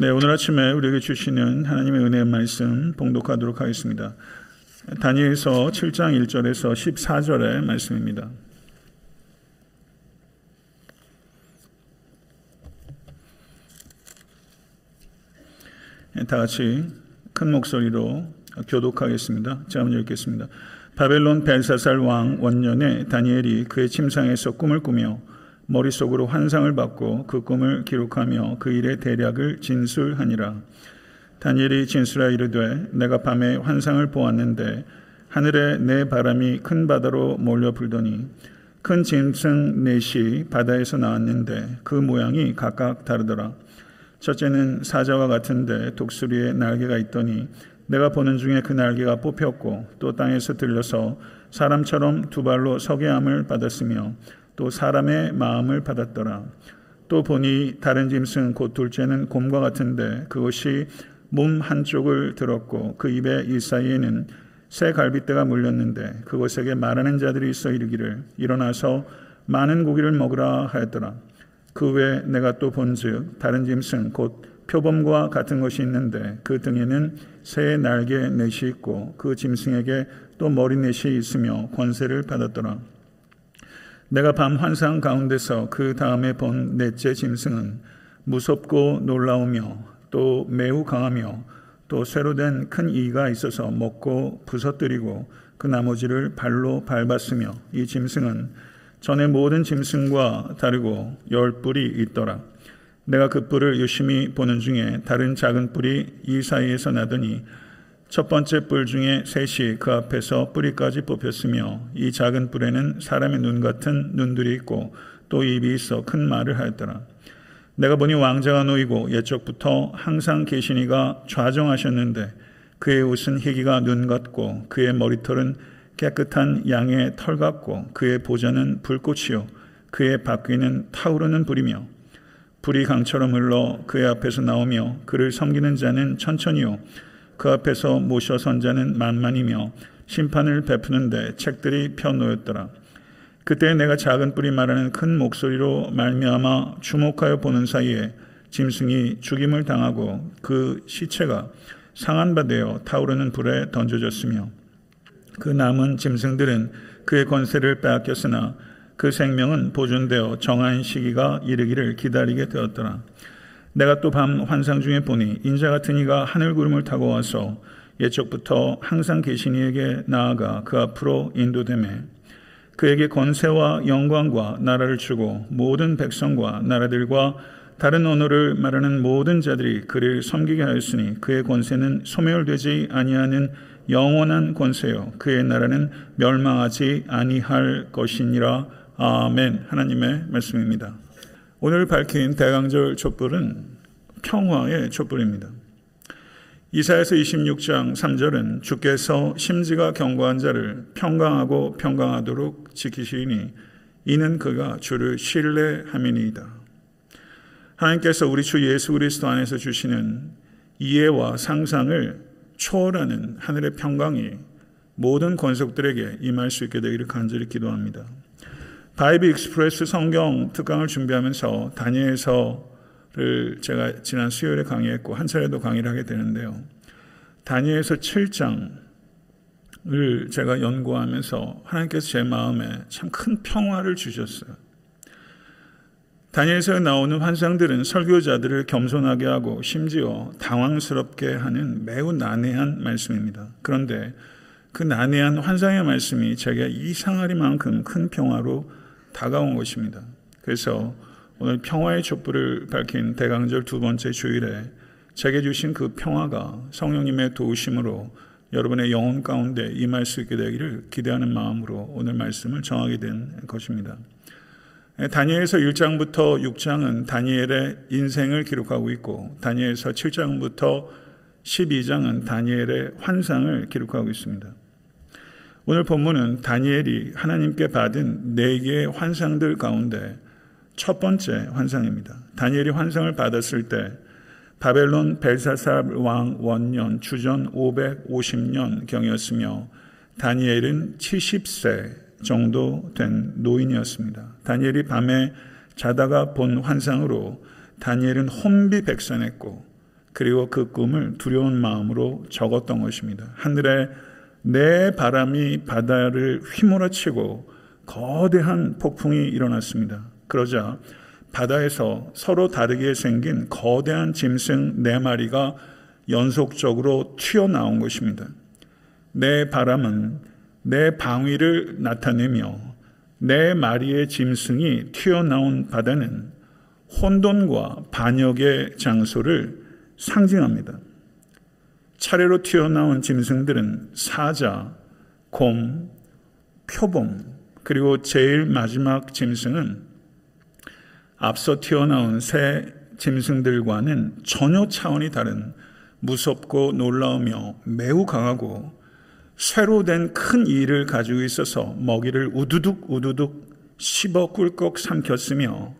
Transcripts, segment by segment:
네, 오늘 아침에 우리에게 주시는 하나님의 은혜의 말씀 봉독하도록 하겠습니다. 다니엘서 7장 1절에서 14절의 말씀입니다. 네, 다 같이 큰 목소리로 교독하겠습니다. 제가 먼저 읽겠습니다. 바벨론 벨사살 왕 원년에 다니엘이 그의 침상에서 꿈을 꾸며 머릿속으로 환상을 받고 그 꿈을 기록하며 그 일의 대략을 진술하니라. 다니엘이 진술하 이르되 내가 밤에 환상을 보았는데 하늘에 내 바람이 큰 바다로 몰려 불더니 큰 짐승 넷이 바다에서 나왔는데 그 모양이 각각 다르더라. 첫째는 사자와 같은데 독수리에 날개가 있더니 내가 보는 중에 그 날개가 뽑혔고 또 땅에서 들려서 사람처럼 두 발로 서게 함을 받았으며 또 사람의 마음을 받았더라. 또 보니 다른 짐승 곧 둘째는 곰과 같은데 그것이 몸 한쪽을 들었고 그 입에 이 사이에는 새 갈빗대가 물렸는데 그것에게 말하는 자들이 있어 이르기를 일어나서 많은 고기를 먹으라 하였더라. 그 외에 내가 또 본즉 다른 짐승 곧 표범과 같은 것이 있는데 그 등에는 새 날개 넷이 있고 그 짐승에게 또 머리 넷이 있으며 권세를 받았더라. 내가 밤 환상 가운데서 그 다음에 본 넷째 짐승은 무섭고 놀라우며 또 매우 강하며 또 쇠로 된 큰 이가 있어서 먹고 부서뜨리고 그 나머지를 발로 밟았으며 이 짐승은 전에 모든 짐승과 다르고 열 뿔이 있더라. 내가 그 뿔을 유심히 보는 중에 다른 작은 뿔이 이 사이에서 나더니 첫 번째 뿔 중에 셋이 그 앞에서 뿌리까지 뽑혔으며 이 작은 뿔에는 사람의 눈 같은 눈들이 있고 또 입이 있어 큰 말을 하였더라. 내가 보니 왕자가 놓이고 옛적부터 항상 계시니가 좌정하셨는데 그의 옷은 희기가 눈 같고 그의 머리털은 깨끗한 양의 털 같고 그의 보좌는 불꽃이요 그의 바퀴는 타오르는 불이며 불이 강처럼 흘러 그의 앞에서 나오며 그를 섬기는 자는 천천히요 그 앞에서 모셔 선 자는 만만이며 심판을 베푸는데 책들이 펴놓였더라. 그때 내가 작은 뿌리 말하는 큰 목소리로 말미암아 주목하여 보는 사이에 짐승이 죽임을 당하고 그 시체가 상한 바 되어 타오르는 불에 던져졌으며 그 남은 짐승들은 그의 권세를 빼앗겼으나 그 생명은 보존되어 정한 시기가 이르기를 기다리게 되었더라. 내가 또 밤 환상 중에 보니 인자 같은 이가 하늘 구름을 타고 와서 예적부터 항상 계신 이에게 나아가 그 앞으로 인도됨에 그에게 권세와 영광과 나라를 주고 모든 백성과 나라들과 다른 언어를 말하는 모든 자들이 그를 섬기게 하였으니 그의 권세는 소멸되지 아니하는 영원한 권세요. 그의 나라는 멸망하지 아니할 것이니라. 아멘. 하나님의 말씀입니다. 오늘 밝힌 대강절 촛불은 평화의 촛불입니다. 이사에서 26장 3절은 주께서 심지가 견고한 자를 평강하고 평강하도록 지키시니 이는 그가 주를 신뢰함이니이다. 하나님께서 우리 주 예수 그리스도 안에서 주시는 이해와 상상을 초월하는 하늘의 평강이 모든 권속들에게 임할 수 있게 되기를 간절히 기도합니다. Bible Express 성경 특강을 준비하면서 다니엘서를 제가 지난 수요일에 강의했고 한 차례도 강의를 하게 되는데요. 다니엘서 7장을 제가 연구하면서 하나님께서 제 마음에 참 큰 평화를 주셨어요. 다니엘서에 나오는 환상들은 설교자들을 겸손하게 하고 심지어 당황스럽게 하는 매우 난해한 말씀입니다. 그런데 그 난해한 환상의 말씀이 제게 이상하리만큼 큰 평화로 다가온 것입니다. 그래서 오늘 평화의 촛불을 밝힌 대강절 두 번째 주일에 제게 주신 그 평화가 성령님의 도우심으로 여러분의 영혼 가운데 임할 수 있게 되기를 기대하는 마음으로 오늘 말씀을 정하게 된 것입니다. 다니엘서 1장부터 6장은 다니엘의 인생을 기록하고 있고 다니엘서 7장부터 12장은 다니엘의 환상을 기록하고 있습니다. 오늘 본문은 다니엘이 하나님께 받은 네 개의 환상들 가운데 첫 번째 환상입니다. 다니엘이 환상을 받았을 때 바벨론 벨사살 왕 원년 주전 550년 경이었으며 다니엘은 70세 정도 된 노인이었습니다. 다니엘이 밤에 자다가 본 환상으로 다니엘은 혼비백산했고 그리고 그 꿈을 두려운 마음으로 적었던 것입니다. 하늘에 내 바람이 바다를 휘몰아치고 거대한 폭풍이 일어났습니다. 그러자 바다에서 서로 다르게 생긴 거대한 짐승 네 마리가 연속적으로 튀어나온 것입니다. 내 바람은 내 방위를 나타내며 내 마리의 짐승이 튀어나온 바다는 혼돈과 반역의 장소를 상징합니다. 차례로 튀어나온 짐승들은 사자, 곰, 표범, 그리고 제일 마지막 짐승은 앞서 튀어나온 새 짐승들과는 전혀 차원이 다른 무섭고 놀라우며 매우 강하고 쇠로 된 큰 이를 가지고 있어서 먹이를 우두둑 우두둑 씹어 꿀꺽 삼켰으며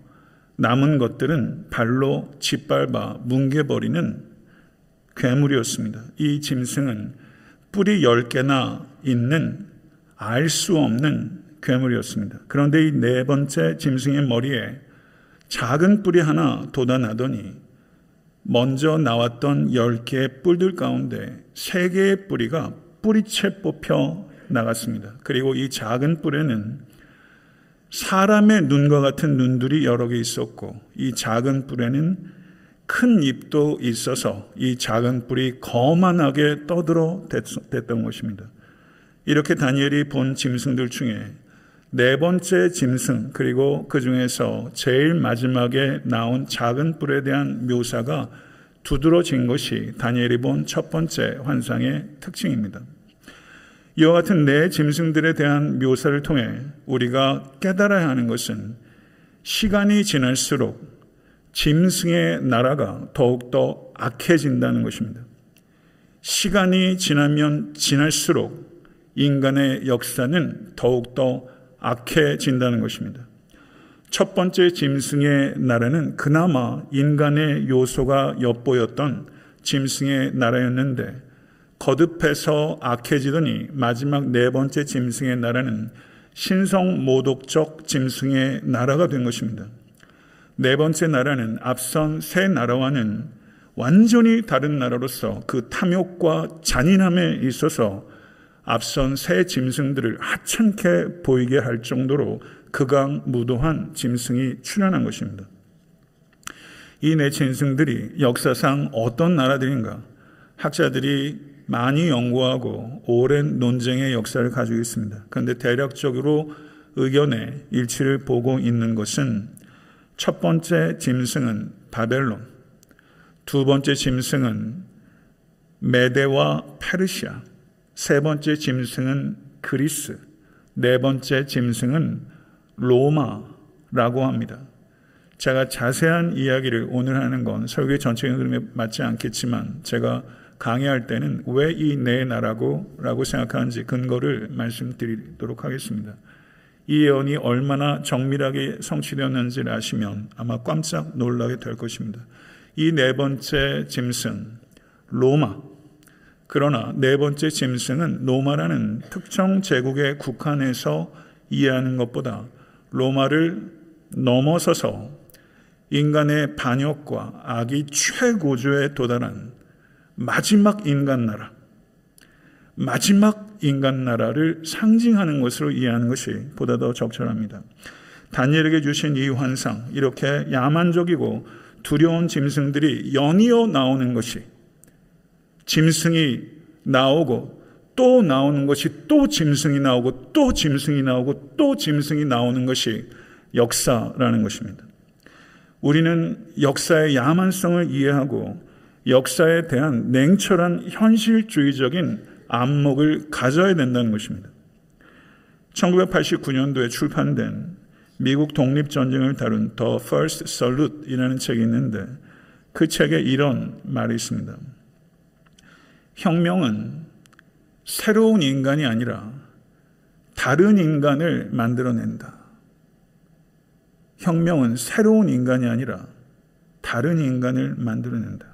남은 것들은 발로 짓밟아 뭉개버리는 괴물이었습니다. 이 짐승은 뿔이 10개나 있는 알 수 없는 괴물이었습니다. 그런데 이 네 번째 짐승의 머리에 작은 뿔이 하나 돋아나더니 먼저 나왔던 10개의 뿔들 가운데 3개의 뿌리가 뿌리채 뽑혀 나갔습니다. 그리고 이 작은 뿔에는 사람의 눈과 같은 눈들이 여러 개 있었고 이 작은 뿔에는 큰 입도 있어서 이 작은 뿔이 거만하게 떠들어 댔던 것입니다. 이렇게 다니엘이 본 짐승들 중에 네 번째 짐승 그리고 그 중에서 제일 마지막에 나온 작은 뿔에 대한 묘사가 두드러진 것이 다니엘이 본 첫 번째 환상의 특징입니다. 이와 같은 네 짐승들에 대한 묘사를 통해 우리가 깨달아야 하는 것은 시간이 지날수록 짐승의 나라가 더욱더 악해진다는 것입니다. 시간이 지나면 지날수록 인간의 역사는 더욱더 악해진다는 것입니다. 첫 번째 짐승의 나라는 그나마 인간의 요소가 엿보였던 짐승의 나라였는데 거듭해서 악해지더니 마지막 네 번째 짐승의 나라는 신성 모독적 짐승의 나라가 된 것입니다. 네 번째 나라는 앞선 세 나라와는 완전히 다른 나라로서 그 탐욕과 잔인함에 있어서 앞선 새 짐승들을 하찮게 보이게 할 정도로 극악무도한 짐승이 출현한 것입니다. 이 네 짐승들이 역사상 어떤 나라들인가 학자들이 많이 연구하고 오랜 논쟁의 역사를 가지고 있습니다. 그런데 대략적으로 의견의 일치를 보고 있는 것은 첫 번째 짐승은 바벨론, 두 번째 짐승은 메데와 페르시아, 세 번째 짐승은 그리스, 네 번째 짐승은 로마라고 합니다. 제가 자세한 이야기를 오늘 하는 건 설교 전체적인 흐름에 맞지 않겠지만 제가 강의할 때는 왜 이 네 나라고 라고 생각하는지 근거를 말씀드리도록 하겠습니다. 이 예언이 얼마나 정밀하게 성취되었는지를 아시면 아마 깜짝 놀라게 될 것입니다. 이 네 번째 짐승, 로마, 그러나 네 번째 짐승은 로마라는 특정 제국의 국한에서 이해하는 것보다 로마를 넘어서서 인간의 반역과 악이 최고조에 도달한 마지막 인간 나라, 마지막 인간 나라를 상징하는 것으로 이해하는 것이 보다 더 적절합니다. 다니엘에게 주신 이 환상, 이렇게 야만적이고 두려운 짐승들이 연이어 나오는 것이 짐승이 나오고 또 나오는 것이 또 짐승이 나오고 또 짐승이 나오고 또 짐승이 나오는 것이 역사라는 것입니다. 우리는 역사의 야만성을 이해하고 역사에 대한 냉철한 현실주의적인 안목을 가져야 된다는 것입니다. 1989년도에 출판된 미국 독립전쟁을 다룬 The First Salute이라는 책이 있는데 그 책에 이런 말이 있습니다. 혁명은 새로운 인간이 아니라 다른 인간을 만들어낸다. 혁명은 새로운 인간이 아니라 다른 인간을 만들어낸다.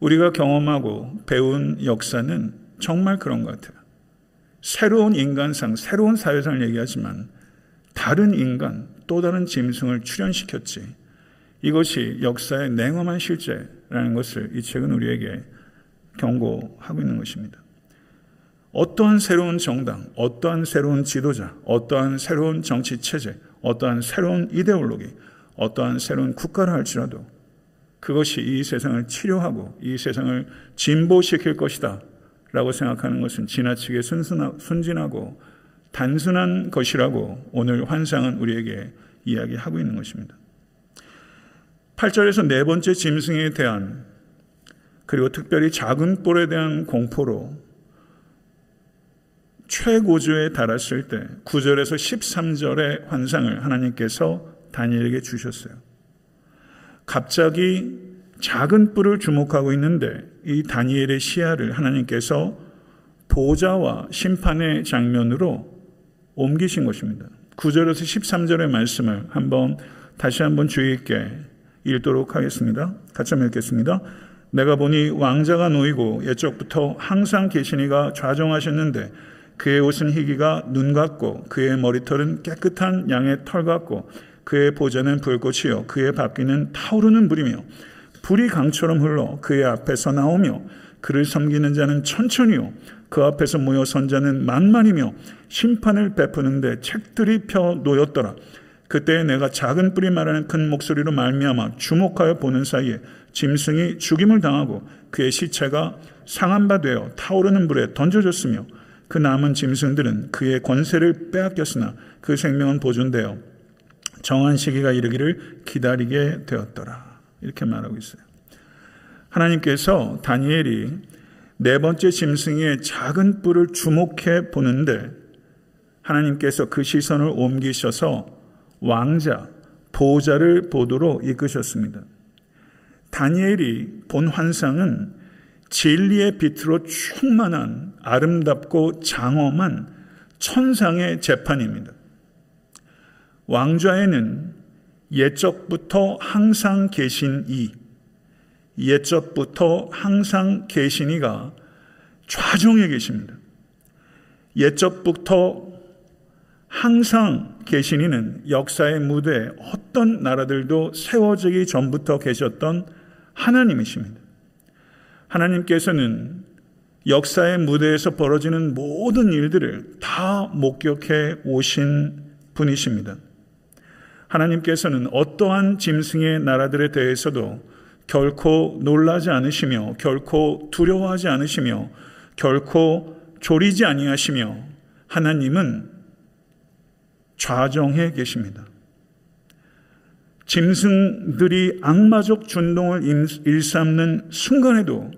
우리가 경험하고 배운 역사는 정말 그런 것 같아요. 새로운 인간상, 새로운 사회상을 얘기하지만 다른 인간, 또 다른 짐승을 출현시켰지. 이것이 역사의 냉엄한 실제, 라는 것을 이 책은 우리에게 경고하고 있는 것입니다. 어떠한 새로운 정당, 어떠한 새로운 지도자, 어떠한 새로운 정치 체제, 어떠한 새로운 이데올로기, 어떠한 새로운 국가를 할지라도 그것이 이 세상을 치료하고 이 세상을 진보시킬 것이다 라고 생각하는 것은 지나치게 순진하고 단순한 것이라고 오늘 환상은 우리에게 이야기하고 있는 것입니다. 8절에서 네 번째 짐승에 대한 그리고 특별히 작은 뿔에 대한 공포로 최고조에 달았을 때 9절에서 13절의 환상을 하나님께서 다니엘에게 주셨어요. 갑자기 작은 뿔을 주목하고 있는데 이 다니엘의 시야를 하나님께서 보좌와 심판의 장면으로 옮기신 것입니다. 9절에서 13절의 말씀을 한번 다시 한번 주의 있게 읽도록 하겠습니다. 같이 한번 읽겠습니다. 내가 보니 왕자가 놓이고 옛적부터 항상 계시니가 좌정하셨는데 그의 옷은 희기가 눈 같고 그의 머리털은 깨끗한 양의 털 같고 그의 보좌는 불꽃이요. 그의 바퀴는 타오르는 불이며 불이 강처럼 흘러 그의 앞에서 나오며 그를 섬기는 자는 천천히요. 그 앞에서 모여 선 자는 만만이며 심판을 베푸는데 책들이 펴 놓였더라. 그때 내가 작은 뿌리 말하는 큰 목소리로 말미암아 주목하여 보는 사이에 짐승이 죽임을 당하고 그의 시체가 상한 바 되어 타오르는 불에 던져졌으며 그 남은 짐승들은 그의 권세를 빼앗겼으나 그 생명은 보존되어 정한 시기가 이르기를 기다리게 되었더라. 이렇게 말하고 있어요. 하나님께서 다니엘이 네 번째 짐승의 작은 뿔을 주목해 보는데 하나님께서 그 시선을 옮기셔서 왕자, 보호자를 보도록 이끄셨습니다. 다니엘이 본 환상은 진리의 빛으로 충만한 아름답고 장엄한 천상의 재판입니다. 왕좌에는 옛적부터 항상 계신 이, 옛적부터 항상 계신 이가 좌종에 계십니다. 옛적부터 항상 계신 이는 역사의 무대에 어떤 나라들도 세워지기 전부터 계셨던 하나님이십니다. 하나님께서는 역사의 무대에서 벌어지는 모든 일들을 다 목격해 오신 분이십니다. 하나님께서는 어떠한 짐승의 나라들에 대해서도 결코 놀라지 않으시며 결코 두려워하지 않으시며 결코 조리지 아니하시며 하나님은 좌정해 계십니다. 짐승들이 악마적 준동을 일삼는 순간에도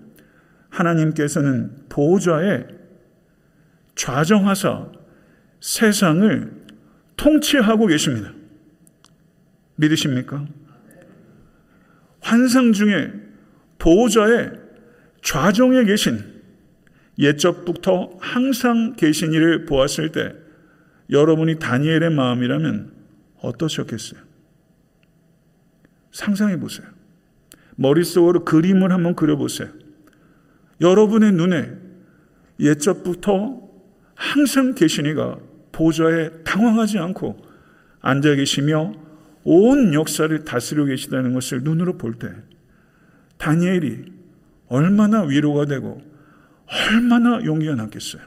하나님께서는 보좌에 좌정하사 세상을 통치하고 계십니다. 믿으십니까? 환상 중에 보좌에 좌정에 계신 옛적부터 항상 계신 이를 보았을 때 여러분이 다니엘의 마음이라면 어떠셨겠어요? 상상해 보세요. 머릿속으로 그림을 한번 그려보세요. 여러분의 눈에 옛적부터 항상 계시니가 보좌에 당황하지 않고 앉아 계시며 온 역사를 다스리고 계시다는 것을 눈으로 볼 때 다니엘이 얼마나 위로가 되고 얼마나 용기가 났겠어요.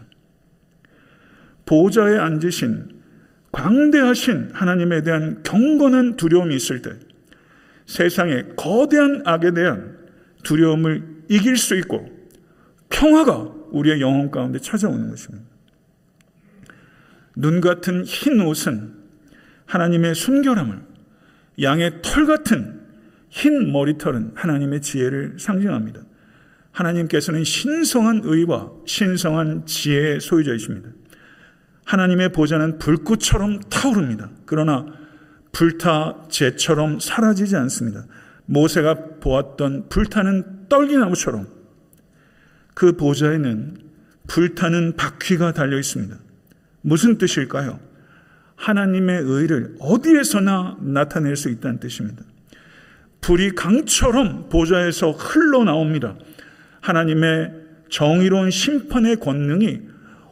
보좌에 앉으신 광대하신 하나님에 대한 경건한 두려움이 있을 때 세상의 거대한 악에 대한 두려움을 이길 수 있고 평화가 우리의 영혼 가운데 찾아오는 것입니다. 눈 같은 흰 옷은 하나님의 순결함을, 양의 털 같은 흰 머리털은 하나님의 지혜를 상징합니다. 하나님께서는 신성한 의와 신성한 지혜의 소유자이십니다. 하나님의 보좌는 불꽃처럼 타오릅니다. 그러나 불타 재처럼 사라지지 않습니다. 모세가 보았던 불타는 떨기나무처럼 그 보좌에는 불타는 바퀴가 달려 있습니다. 무슨 뜻일까요? 하나님의 의를 어디에서나 나타낼 수 있다는 뜻입니다. 불이 강처럼 보좌에서 흘러나옵니다. 하나님의 정의로운 심판의 권능이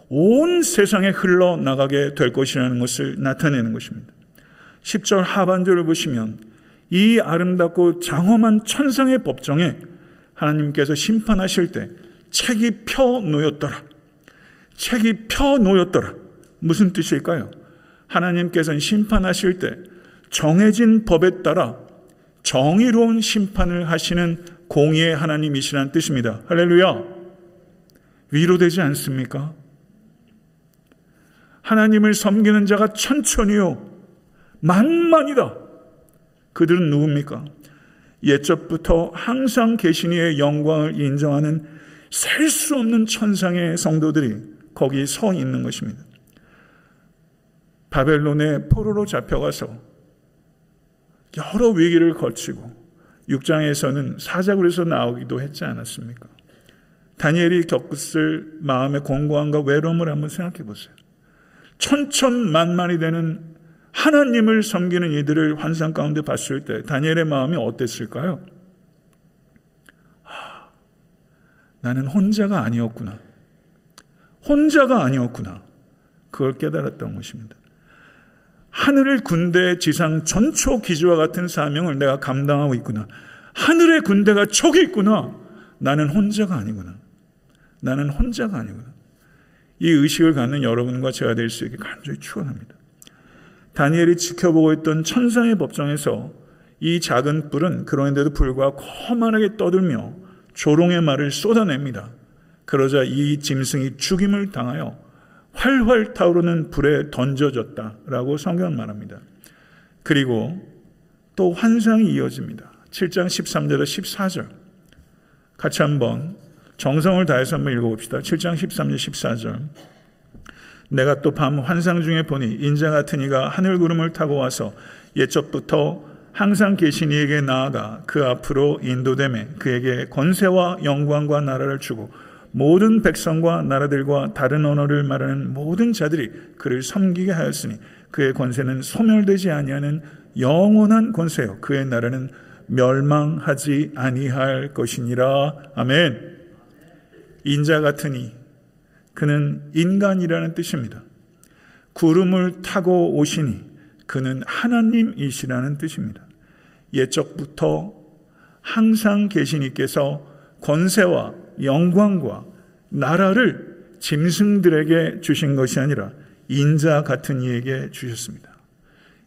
온 세상에 흘러나가게 될 것이라는 것을 나타내는 것입니다. 10절 하반절을 보시면 이 아름답고 장엄한 천상의 법정에 하나님께서 심판하실 때 책이 펴 놓였더라. 책이 펴 놓였더라. 무슨 뜻일까요? 하나님께서는 심판하실 때 정해진 법에 따라 정의로운 심판을 하시는 공의의 하나님이시라는 뜻입니다. 할렐루야. 위로되지 않습니까? 하나님을 섬기는 자가 천천히요. 만만이다. 그들은 누굽니까? 옛적부터 항상 계신 이의 영광을 인정하는 셀 수 없는 천상의 성도들이 거기 서 있는 것입니다. 바벨론의 포로로 잡혀가서 여러 위기를 거치고 6장에서는 사자굴에서 나오기도 했지 않았습니까? 다니엘이 겪었을 마음의 공고함과 외로움을 한번 생각해 보세요. 천천만만이 되는 하나님을 섬기는 이들을 환상 가운데 봤을 때 다니엘의 마음이 어땠을까요? 아, 나는 혼자가 아니었구나. 혼자가 아니었구나. 그걸 깨달았던 것입니다. 하늘의 군대 지상 전초 기지와 같은 사명을 내가 감당하고 있구나. 하늘의 군대가 저기 있구나. 나는 혼자가 아니구나. 나는 혼자가 아니구나. 이 의식을 갖는 여러분과 제가 될 수 있게 간절히 축원합니다. 다니엘이 지켜보고 있던 천상의 법정에서 이 작은 뿔은 그런데도 불구하고 거만하게 떠들며 조롱의 말을 쏟아냅니다. 그러자 이 짐승이 죽임을 당하여 활활 타오르는 불에 던져졌다라고 성경은 말합니다. 그리고 또 환상이 이어집니다. 7장 13절에 14절. 같이 한번 정성을 다해서 한번 읽어봅시다. 7장 13절 14절. 내가 또 밤 환상 중에 보니 인자 같은 이가 하늘 구름을 타고 와서 옛적부터 항상 계신 이에게 나아가 그 앞으로 인도됨에 그에게 권세와 영광과 나라를 주고 모든 백성과 나라들과 다른 언어를 말하는 모든 자들이 그를 섬기게 하였으니 그의 권세는 소멸되지 아니하는 영원한 권세요 그의 나라는 멸망하지 아니할 것이니라 아멘. 인자 같으니 그는 인간이라는 뜻입니다. 구름을 타고 오시니 그는 하나님이시라는 뜻입니다. 옛적부터 항상 계신 이께서 권세와 영광과 나라를 짐승들에게 주신 것이 아니라 인자 같은 이에게 주셨습니다.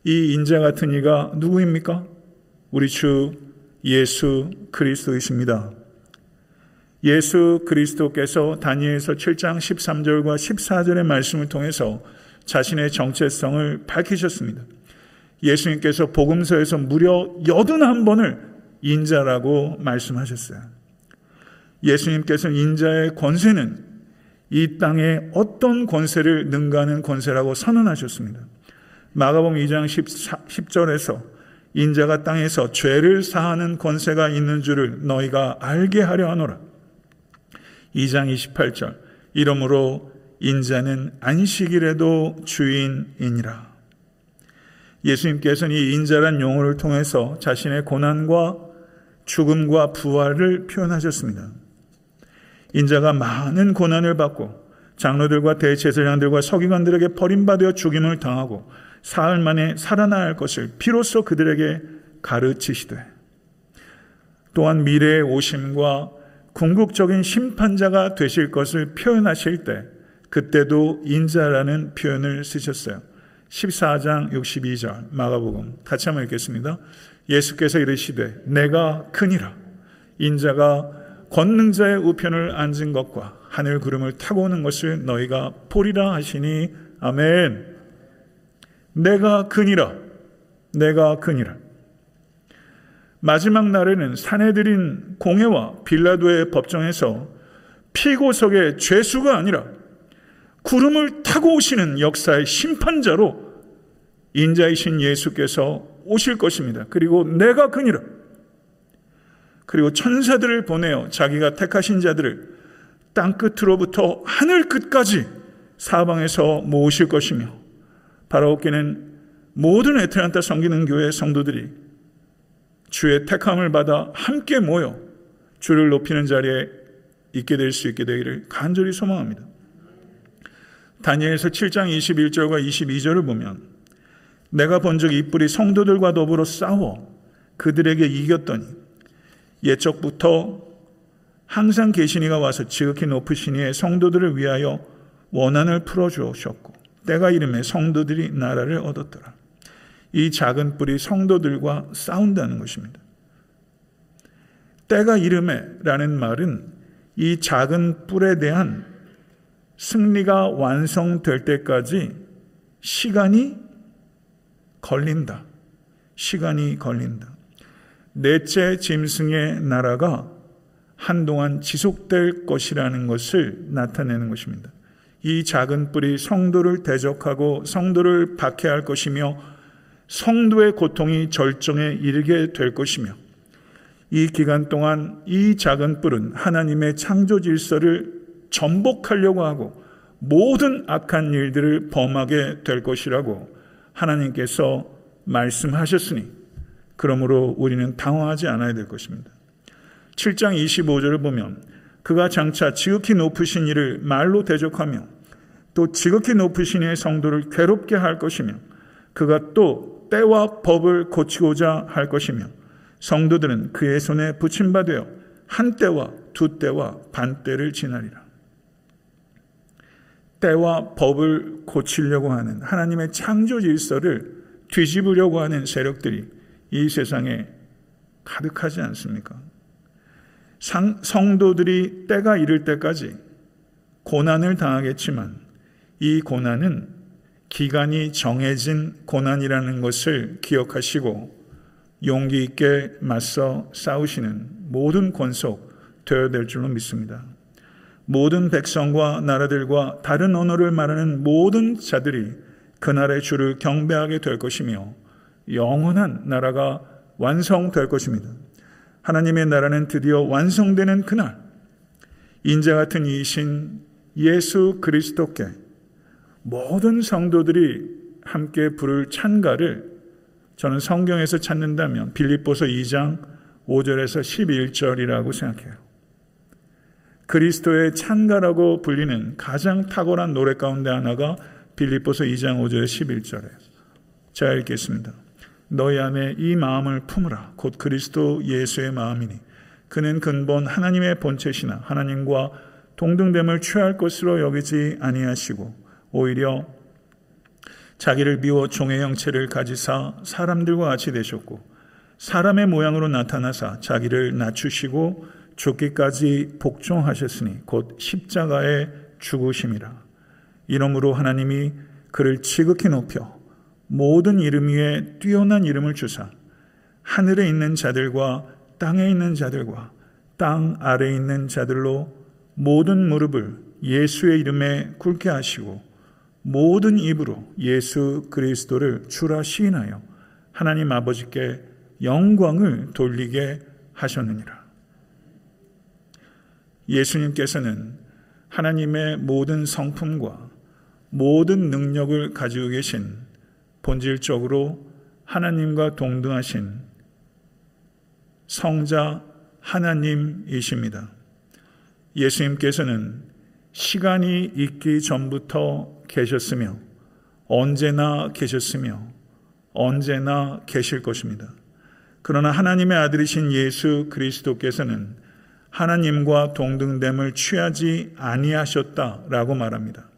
이 인자 같은 이가 누구입니까? 우리 주 예수 그리스도이십니다. 예수 그리스도께서 다니엘서 7장 13절과 14절의 말씀을 통해서 자신의 정체성을 밝히셨습니다. 예수님께서 복음서에서 무려 81번을 인자라고 말씀하셨어요. 예수님께서는 인자의 권세는 이 땅에 어떤 권세를 능가하는 권세라고 선언하셨습니다. 마가복음 2장 10절에서 인자가 땅에서 죄를 사하는 권세가 있는 줄을 너희가 알게 하려 하노라. 2장 28절 이러므로 인자는 안식일에도 주인이니라. 예수님께서는 이 인자란 용어를 통해서 자신의 고난과 죽음과 부활을 표현하셨습니다. 인자가 많은 고난을 받고 장로들과 대제사장들과 서기관들에게 버림받아 죽임을 당하고 사흘 만에 살아날 것을 비로소 그들에게 가르치시되 또한 미래의 오심과 궁극적인 심판자가 되실 것을 표현하실 때 그때도 인자라는 표현을 쓰셨어요. 14장 62절 마가복음 같이 한번 읽겠습니다. 예수께서 이르시되 내가 크니라 인자가 권능자의 우편을 앉은 것과 하늘 구름을 타고 오는 것을 너희가 보리라 하시니 아멘. 내가 크니라 내가 크니라 마지막 날에는 사내들인 공회와 빌라도의 법정에서 피고석의 죄수가 아니라 구름을 타고 오시는 역사의 심판자로 인자이신 예수께서 오실 것입니다. 그리고 내가 그니라. 그리고 천사들을 보내어 자기가 택하신 자들을 땅 끝으로부터 하늘 끝까지 사방에서 모으실 것이며 바라옵게는 모든 에트란타 섬기는 교회 성도들이 주의 택함을 받아 함께 모여 주를 높이는 자리에 있게 될 수 있게 되기를 간절히 소망합니다. 다니엘서 7장 21절과 22절을 보면 내가 본 적 이 뿔이 성도들과 더불어 싸워 그들에게 이겼더니 옛적부터 항상 계시니가 와서 지극히 높으시니의 성도들을 위하여 원한을 풀어 주셨고 때가 이름에 성도들이 나라를 얻었더라. 이 작은 뿔이 성도들과 싸운다는 것입니다. 때가 이름에 라는 말은 이 작은 뿔에 대한 승리가 완성될 때까지 시간이 걸린다. 시간이 걸린다. 넷째 짐승의 나라가 한동안 지속될 것이라는 것을 나타내는 것입니다. 이 작은 뿔이 성도를 대적하고 성도를 박해할 것이며 성도의 고통이 절정에 이르게 될 것이며 이 기간 동안 이 작은 뿔은 하나님의 창조 질서를 전복하려고 하고 모든 악한 일들을 범하게 될 것이라고 하나님께서 말씀하셨으니 그러므로 우리는 당황하지 않아야 될 것입니다. 7장 25절을 보면 그가 장차 지극히 높으신 이를 말로 대적하며 또 지극히 높으신 이의 성도를 괴롭게 할 것이며 그가 또 때와 법을 고치고자 할 것이며 성도들은 그의 손에 붙임받되어 한 때와 두 때와 반 때를 지나리라. 때와 법을 고치려고 하는 하나님의 창조 질서를 뒤집으려고 하는 세력들이 이 세상에 가득하지 않습니까? 상, 성도들이 때가 이를 때까지 고난을 당하겠지만 이 고난은 기간이 정해진 고난이라는 것을 기억하시고 용기 있게 맞서 싸우시는 모든 권속 되어야 될 줄로 믿습니다. 모든 백성과 나라들과 다른 언어를 말하는 모든 자들이 그날의 주를 경배하게 될 것이며 영원한 나라가 완성될 것입니다. 하나님의 나라는 드디어 완성되는 그날 인자 같은 이신 예수 그리스도께 모든 성도들이 함께 부를 찬가를 저는 성경에서 찾는다면 빌립보서 2장 5절에서 11절이라고 생각해요. 그리스도의 찬가라고 불리는 가장 탁월한 노래 가운데 하나가 빌립보서 2장 5절 11절에 자 읽겠습니다. 너희 안에 이 마음을 품으라 곧 그리스도 예수의 마음이니 그는 근본 하나님의 본체시나 하나님과 동등됨을 취할 것으로 여기지 아니하시고 오히려 자기를 비워 종의 형체를 가지사 사람들과 같이 되셨고 사람의 모양으로 나타나사 자기를 낮추시고 죽기까지 복종하셨으니 곧 십자가의 죽으심이라. 이러므로 하나님이 그를 지극히 높여 모든 이름 위에 뛰어난 이름을 주사 하늘에 있는 자들과 땅에 있는 자들과 땅 아래에 있는 자들로 모든 무릎을 예수의 이름에 꿇게 하시고 모든 입으로 예수 그리스도를 주라 시인하여 하나님 아버지께 영광을 돌리게 하셨느니라. 예수님께서는 하나님의 모든 성품과 모든 능력을 가지고 계신 본질적으로 하나님과 동등하신 성자 하나님이십니다. 예수님께서는 시간이 있기 전부터 계셨으며 언제나 계셨으며 언제나 계실 것입니다. 그러나 하나님의 아들이신 예수 그리스도께서는 하나님과 동등됨을 취하지 아니하셨다라고 말합니다.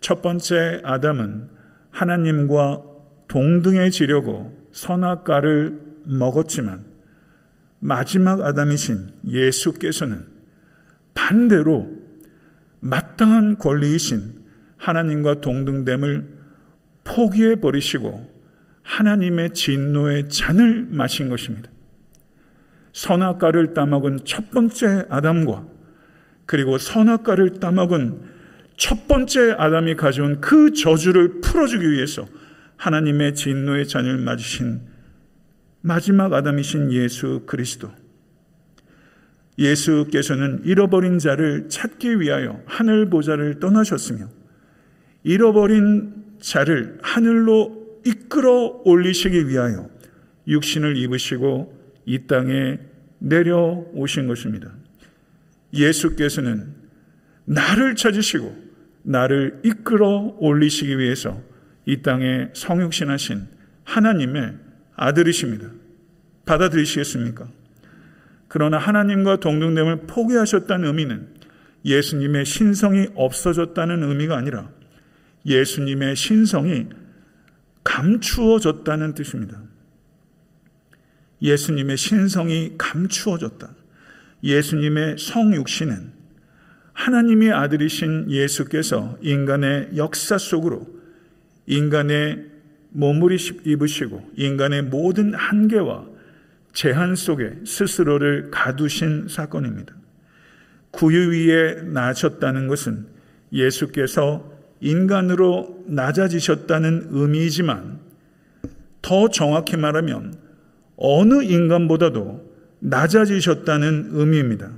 첫 번째 아담은 하나님과 동등해지려고 선악과를 먹었지만 마지막 아담이신 예수께서는 반대로 마땅한 권리이신 하나님과 동등됨을 포기해 버리시고 하나님의 진노의 잔을 마신 것입니다. 선악과를 따먹은 첫 번째 아담과 그리고 선악과를 따먹은 첫 번째 아담이 가져온 그 저주를 풀어주기 위해서 하나님의 진노의 잔을 맞으신 마지막 아담이신 예수 그리스도. 예수께서는 잃어버린 자를 찾기 위하여 하늘 보좌를 떠나셨으며 잃어버린 자를 하늘로 이끌어 올리시기 위하여 육신을 입으시고 이 땅에 내려오신 것입니다. 예수께서는 나를 찾으시고 나를 이끌어 올리시기 위해서 이 땅에 성육신하신 하나님의 아들이십니다. 받아들이시겠습니까? 그러나 하나님과 동등됨을 포기하셨다는 의미는 예수님의 신성이 없어졌다는 의미가 아니라 예수님의 신성이 감추어졌다는 뜻입니다. 예수님의 신성이 감추어졌다. 예수님의 성육신은 하나님의 아들이신 예수께서 인간의 역사 속으로 인간의 몸을 입으시고 인간의 모든 한계와 제한 속에 스스로를 가두신 사건입니다. 구유 위에 나셨다는 것은 예수께서 인간으로 낮아지셨다는 의미이지만 더 정확히 말하면 어느 인간보다도 낮아지셨다는 의미입니다.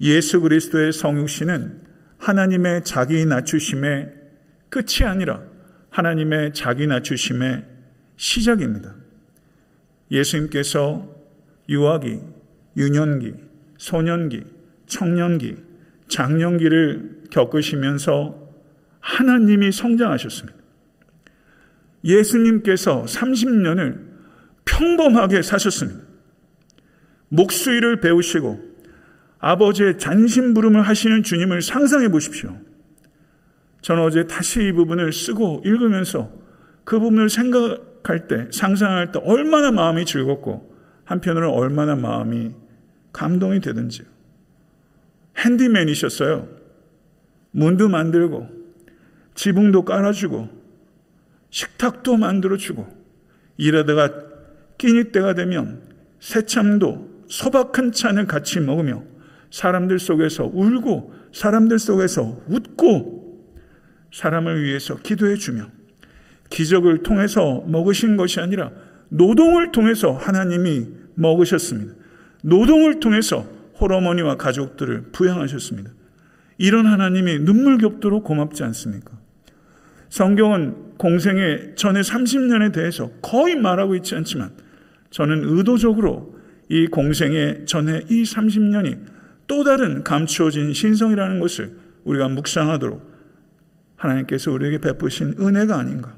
예수 그리스도의 성육신은 하나님의 자기 낮추심의 끝이 아니라 하나님의 자기 낮추심의 시작입니다. 예수님께서 유아기, 유년기, 소년기, 청년기, 장년기를 겪으시면서 하나님이 성장하셨습니다. 예수님께서 30년을 평범하게 사셨습니다. 목수일을 배우시고 아버지의 잔심부름을 하시는 주님을 상상해 보십시오. 저는 어제 다시 이 부분을 쓰고 읽으면서 그 부분을 생각할 때, 상상할 때 얼마나 마음이 즐겁고 한편으로 얼마나 마음이 감동이 되든지요. 핸디맨이셨어요. 문도 만들고, 지붕도 깔아주고, 식탁도 만들어주고, 일하다가 끼니 때가 되면 새참도 소박한 찬을 같이 먹으며 사람들 속에서 울고 사람들 속에서 웃고 사람을 위해서 기도해 주며 기적을 통해서 먹으신 것이 아니라 노동을 통해서 하나님이 먹으셨습니다. 노동을 통해서 호러머니와 가족들을 부양하셨습니다. 이런 하나님이 눈물겹도록 고맙지 않습니까? 성경은 공생의 전에 30년에 대해서 거의 말하고 있지 않지만 저는 의도적으로 이 공생의 전에 이 30년이 또 다른 감추어진 신성이라는 것을 우리가 묵상하도록 하나님께서 우리에게 베푸신 은혜가 아닌가.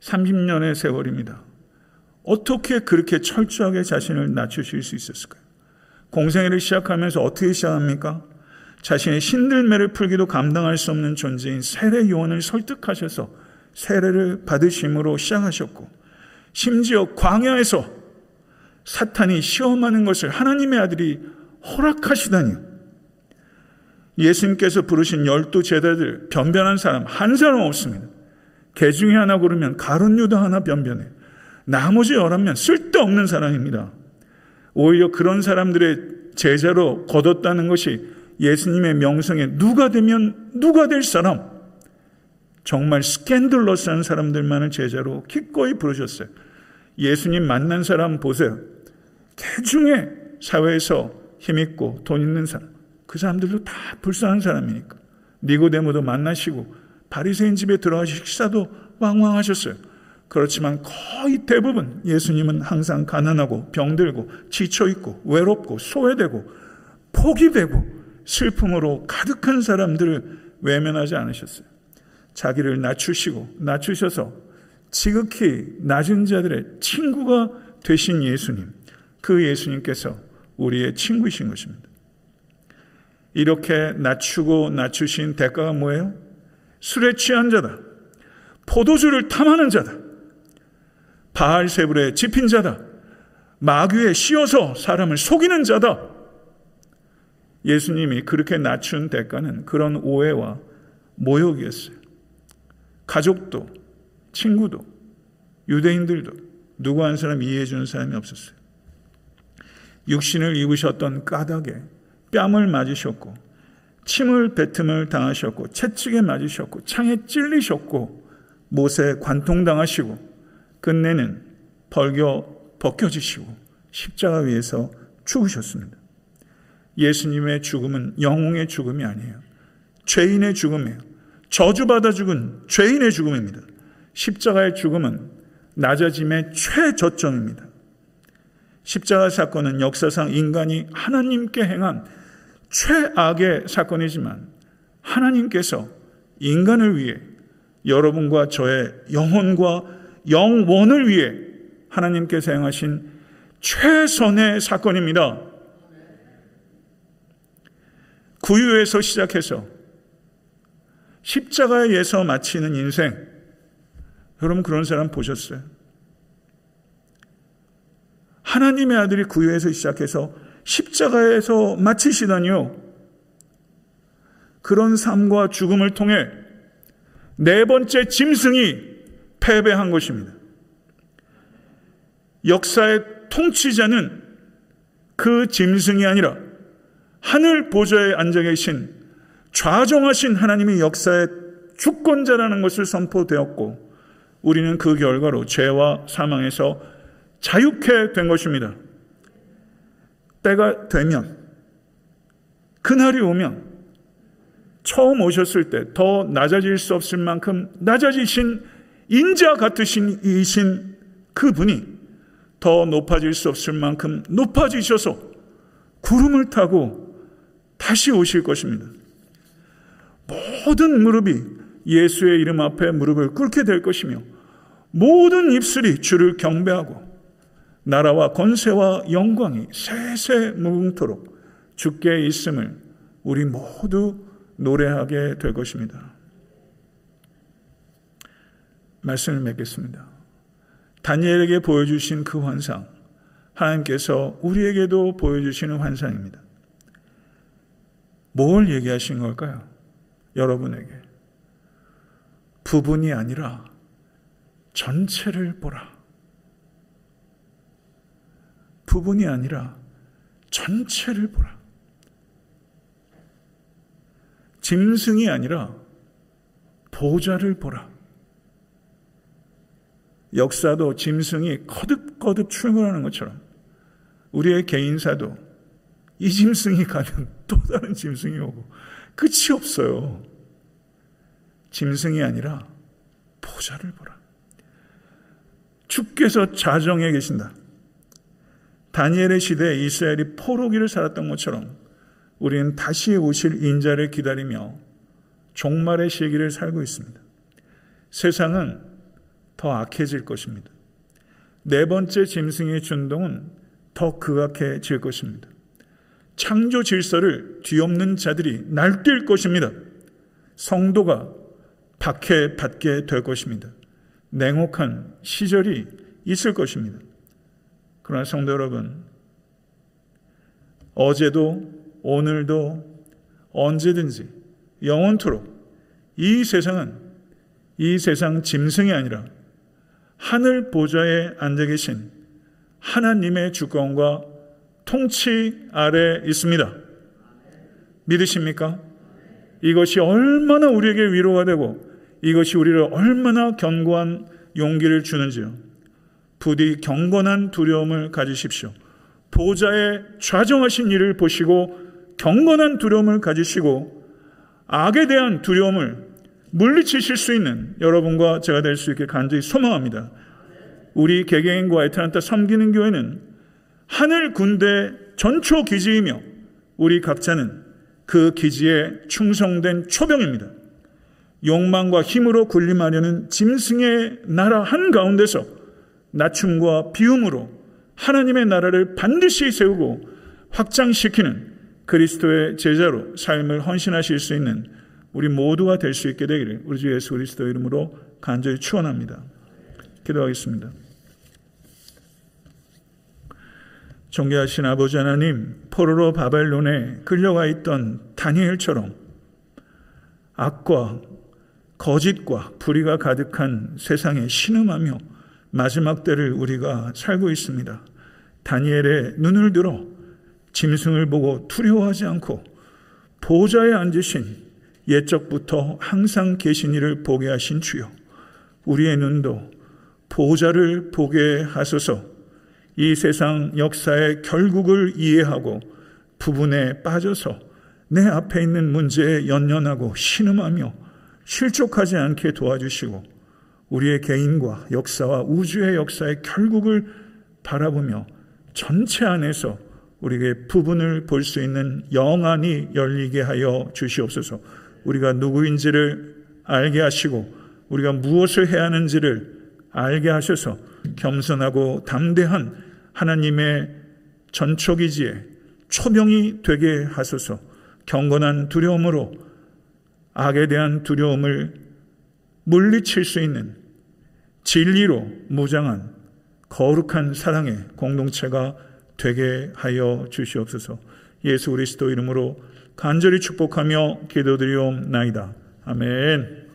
30년의 세월입니다. 어떻게 그렇게 철저하게 자신을 낮추실 수 있었을까요? 공생애를 시작하면서 어떻게 시작합니까? 자신의 신들매를 풀기도 감당할 수 없는 존재인 세례 요원을 설득하셔서 세례를 받으심으로 시작하셨고 심지어 광야에서 사탄이 시험하는 것을 하나님의 아들이 허락하시다니요. 예수님께서 부르신 열두 제자들 변변한 사람 한 사람 없습니다. 개 중에 하나 고르면 가론 유다 하나 변변해. 나머지 열하면 쓸데없는 사람입니다. 오히려 그런 사람들의 제자로 거뒀다는 것이 예수님의 명성에 누가 되면 누가 될 사람 정말 스캔들러스한 사람들만을 제자로 기꺼이 부르셨어요. 예수님 만난 사람 보세요. 대중에 사회에서 힘있고 돈 있는 사람 그 사람들도 다 불쌍한 사람이니까 니고데모도 만나시고 바리새인 집에 들어가시 식사도 왕왕하셨어요. 그렇지만 거의 대부분 예수님은 항상 가난하고 병들고 지쳐 있고 외롭고 소외되고 포기되고 슬픔으로 가득한 사람들을 외면하지 않으셨어요. 자기를 낮추시고 낮추셔서 지극히 낮은 자들의 친구가 되신 예수님, 그 예수님께서 우리의 친구이신 것입니다. 이렇게 낮추고 낮추신 대가가 뭐예요? 술에 취한 자다. 포도주를 탐하는 자다. 바알세불에 집힌 자다. 마귀에 씌어서 사람을 속이는 자다. 예수님이 그렇게 낮춘 대가는 그런 오해와 모욕이었어요. 가족도, 친구도, 유대인들도 누구 한 사람 이해해 주는 사람이 없었어요. 육신을 입으셨던 까닭에 뺨을 맞으셨고, 침을 뱉음을 당하셨고, 채찍에 맞으셨고, 창에 찔리셨고, 못에 관통당하시고, 끝내는 벌겨 벗겨지시고, 십자가 위에서 죽으셨습니다. 예수님의 죽음은 영웅의 죽음이 아니에요. 죄인의 죽음이에요. 저주받아 죽은 죄인의 죽음입니다. 십자가의 죽음은 낮아짐의 최저점입니다. 십자가 사건은 역사상 인간이 하나님께 행한 최악의 사건이지만 하나님께서 인간을 위해 여러분과 저의 영혼과 영원을 위해 하나님께서 행하신 최선의 사건입니다. 구유에서 시작해서 십자가에서 마치는 인생. 여러분 그런 사람 보셨어요? 하나님의 아들이 구유에서 시작해서 십자가에서 마치시다니요. 그런 삶과 죽음을 통해 네 번째 짐승이 패배한 것입니다. 역사의 통치자는 그 짐승이 아니라 하늘 보좌에 앉아 계신 좌정하신 하나님이 역사의 주권자라는 것을 선포되었고 우리는 그 결과로 죄와 사망에서 자유케 된 것입니다. 때가 되면 그날이 오면 처음 오셨을 때 더 낮아질 수 없을 만큼 낮아지신 인자 같으신 이신 그분이 더 높아질 수 없을 만큼 높아지셔서 구름을 타고 다시 오실 것입니다. 모든 무릎이 예수의 이름 앞에 무릎을 꿇게 될 것이며 모든 입술이 주를 경배하고 나라와 권세와 영광이 세세 무궁토록 주께 있음을 우리 모두 노래하게 될 것입니다. 말씀을 맺겠습니다. 다니엘에게 보여주신 그 환상, 하나님께서 우리에게도 보여주시는 환상입니다. 뭘 얘기하신 걸까요? 여러분에게. 부분이 아니라 전체를 보라. 부분이 아니라 전체를 보라. 짐승이 아니라 보좌를 보라. 역사도 짐승이 거듭거듭 출근하는 것처럼 우리의 개인사도 이 짐승이 가면 또 다른 짐승이 오고 끝이 없어요. 짐승이 아니라 보좌를 보라. 주께서 자정해 계신다. 다니엘의 시대에 이스라엘이 포로기를 살았던 것처럼 우리는 다시 오실 인자를 기다리며 종말의 시기를 살고 있습니다. 세상은 더 악해질 것입니다. 네 번째 짐승의 준동은 더 극악해질 것입니다. 창조 질서를 뒤엎는 자들이 날뛸 것입니다. 성도가 박해받게 될 것입니다. 냉혹한 시절이 있을 것입니다. 그러나 성도 여러분, 어제도 오늘도 언제든지 영원토록 이 세상은 이 세상 짐승이 아니라 하늘 보좌에 앉아 계신 하나님의 주권과 통치 아래 있습니다. 믿으십니까? 이것이 얼마나 우리에게 위로가 되고 이것이 우리를 얼마나 견고한 용기를 주는지요. 부디 경건한 두려움을 가지십시오. 보좌에 좌정하신 일을 보시고 경건한 두려움을 가지시고 악에 대한 두려움을 물리치실 수 있는 여러분과 제가 될 수 있게 간절히 소망합니다. 우리 개개인과 에트란타 섬기는 교회는 하늘 군대 전초 기지이며 우리 각자는 그 기지에 충성된 초병입니다. 욕망과 힘으로 군림하려는 짐승의 나라 한가운데서 낮춤과 비움으로 하나님의 나라를 반드시 세우고 확장시키는 그리스도의 제자로 삶을 헌신하실 수 있는 우리 모두가 될 수 있게 되기를 우리 주 예수 그리스도 이름으로 간절히 축원합니다. 기도하겠습니다. 존귀하신 아버지 하나님, 포로로 바벨론에 끌려가 있던 다니엘처럼 악과 거짓과 불의가 가득한 세상에 신음하며 마지막 때를 우리가 살고 있습니다. 다니엘의 눈을 들어 짐승을 보고 두려워하지 않고 보좌에 앉으신 옛적부터 항상 계신 이를 보게 하신 주여 우리의 눈도 보좌를 보게 하소서 이 세상 역사의 결국을 이해하고 부분에 빠져서 내 앞에 있는 문제에 연연하고 신음하며 실족하지 않게 도와주시고 우리의 개인과 역사와 우주의 역사의 결국을 바라보며 전체 안에서 우리에게 부분을 볼 수 있는 영안이 열리게 하여 주시옵소서. 우리가 누구인지를 알게 하시고 우리가 무엇을 해야 하는지를 알게 하셔서 겸손하고 담대한 하나님의 전초기지에 초병이 되게 하소서 경건한 두려움으로 악에 대한 두려움을 물리칠 수 있는 진리로 무장한 거룩한 사랑의 공동체가 되게 하여 주시옵소서 예수 그리스도 이름으로 간절히 축복하며 기도드리옵나이다. 아멘.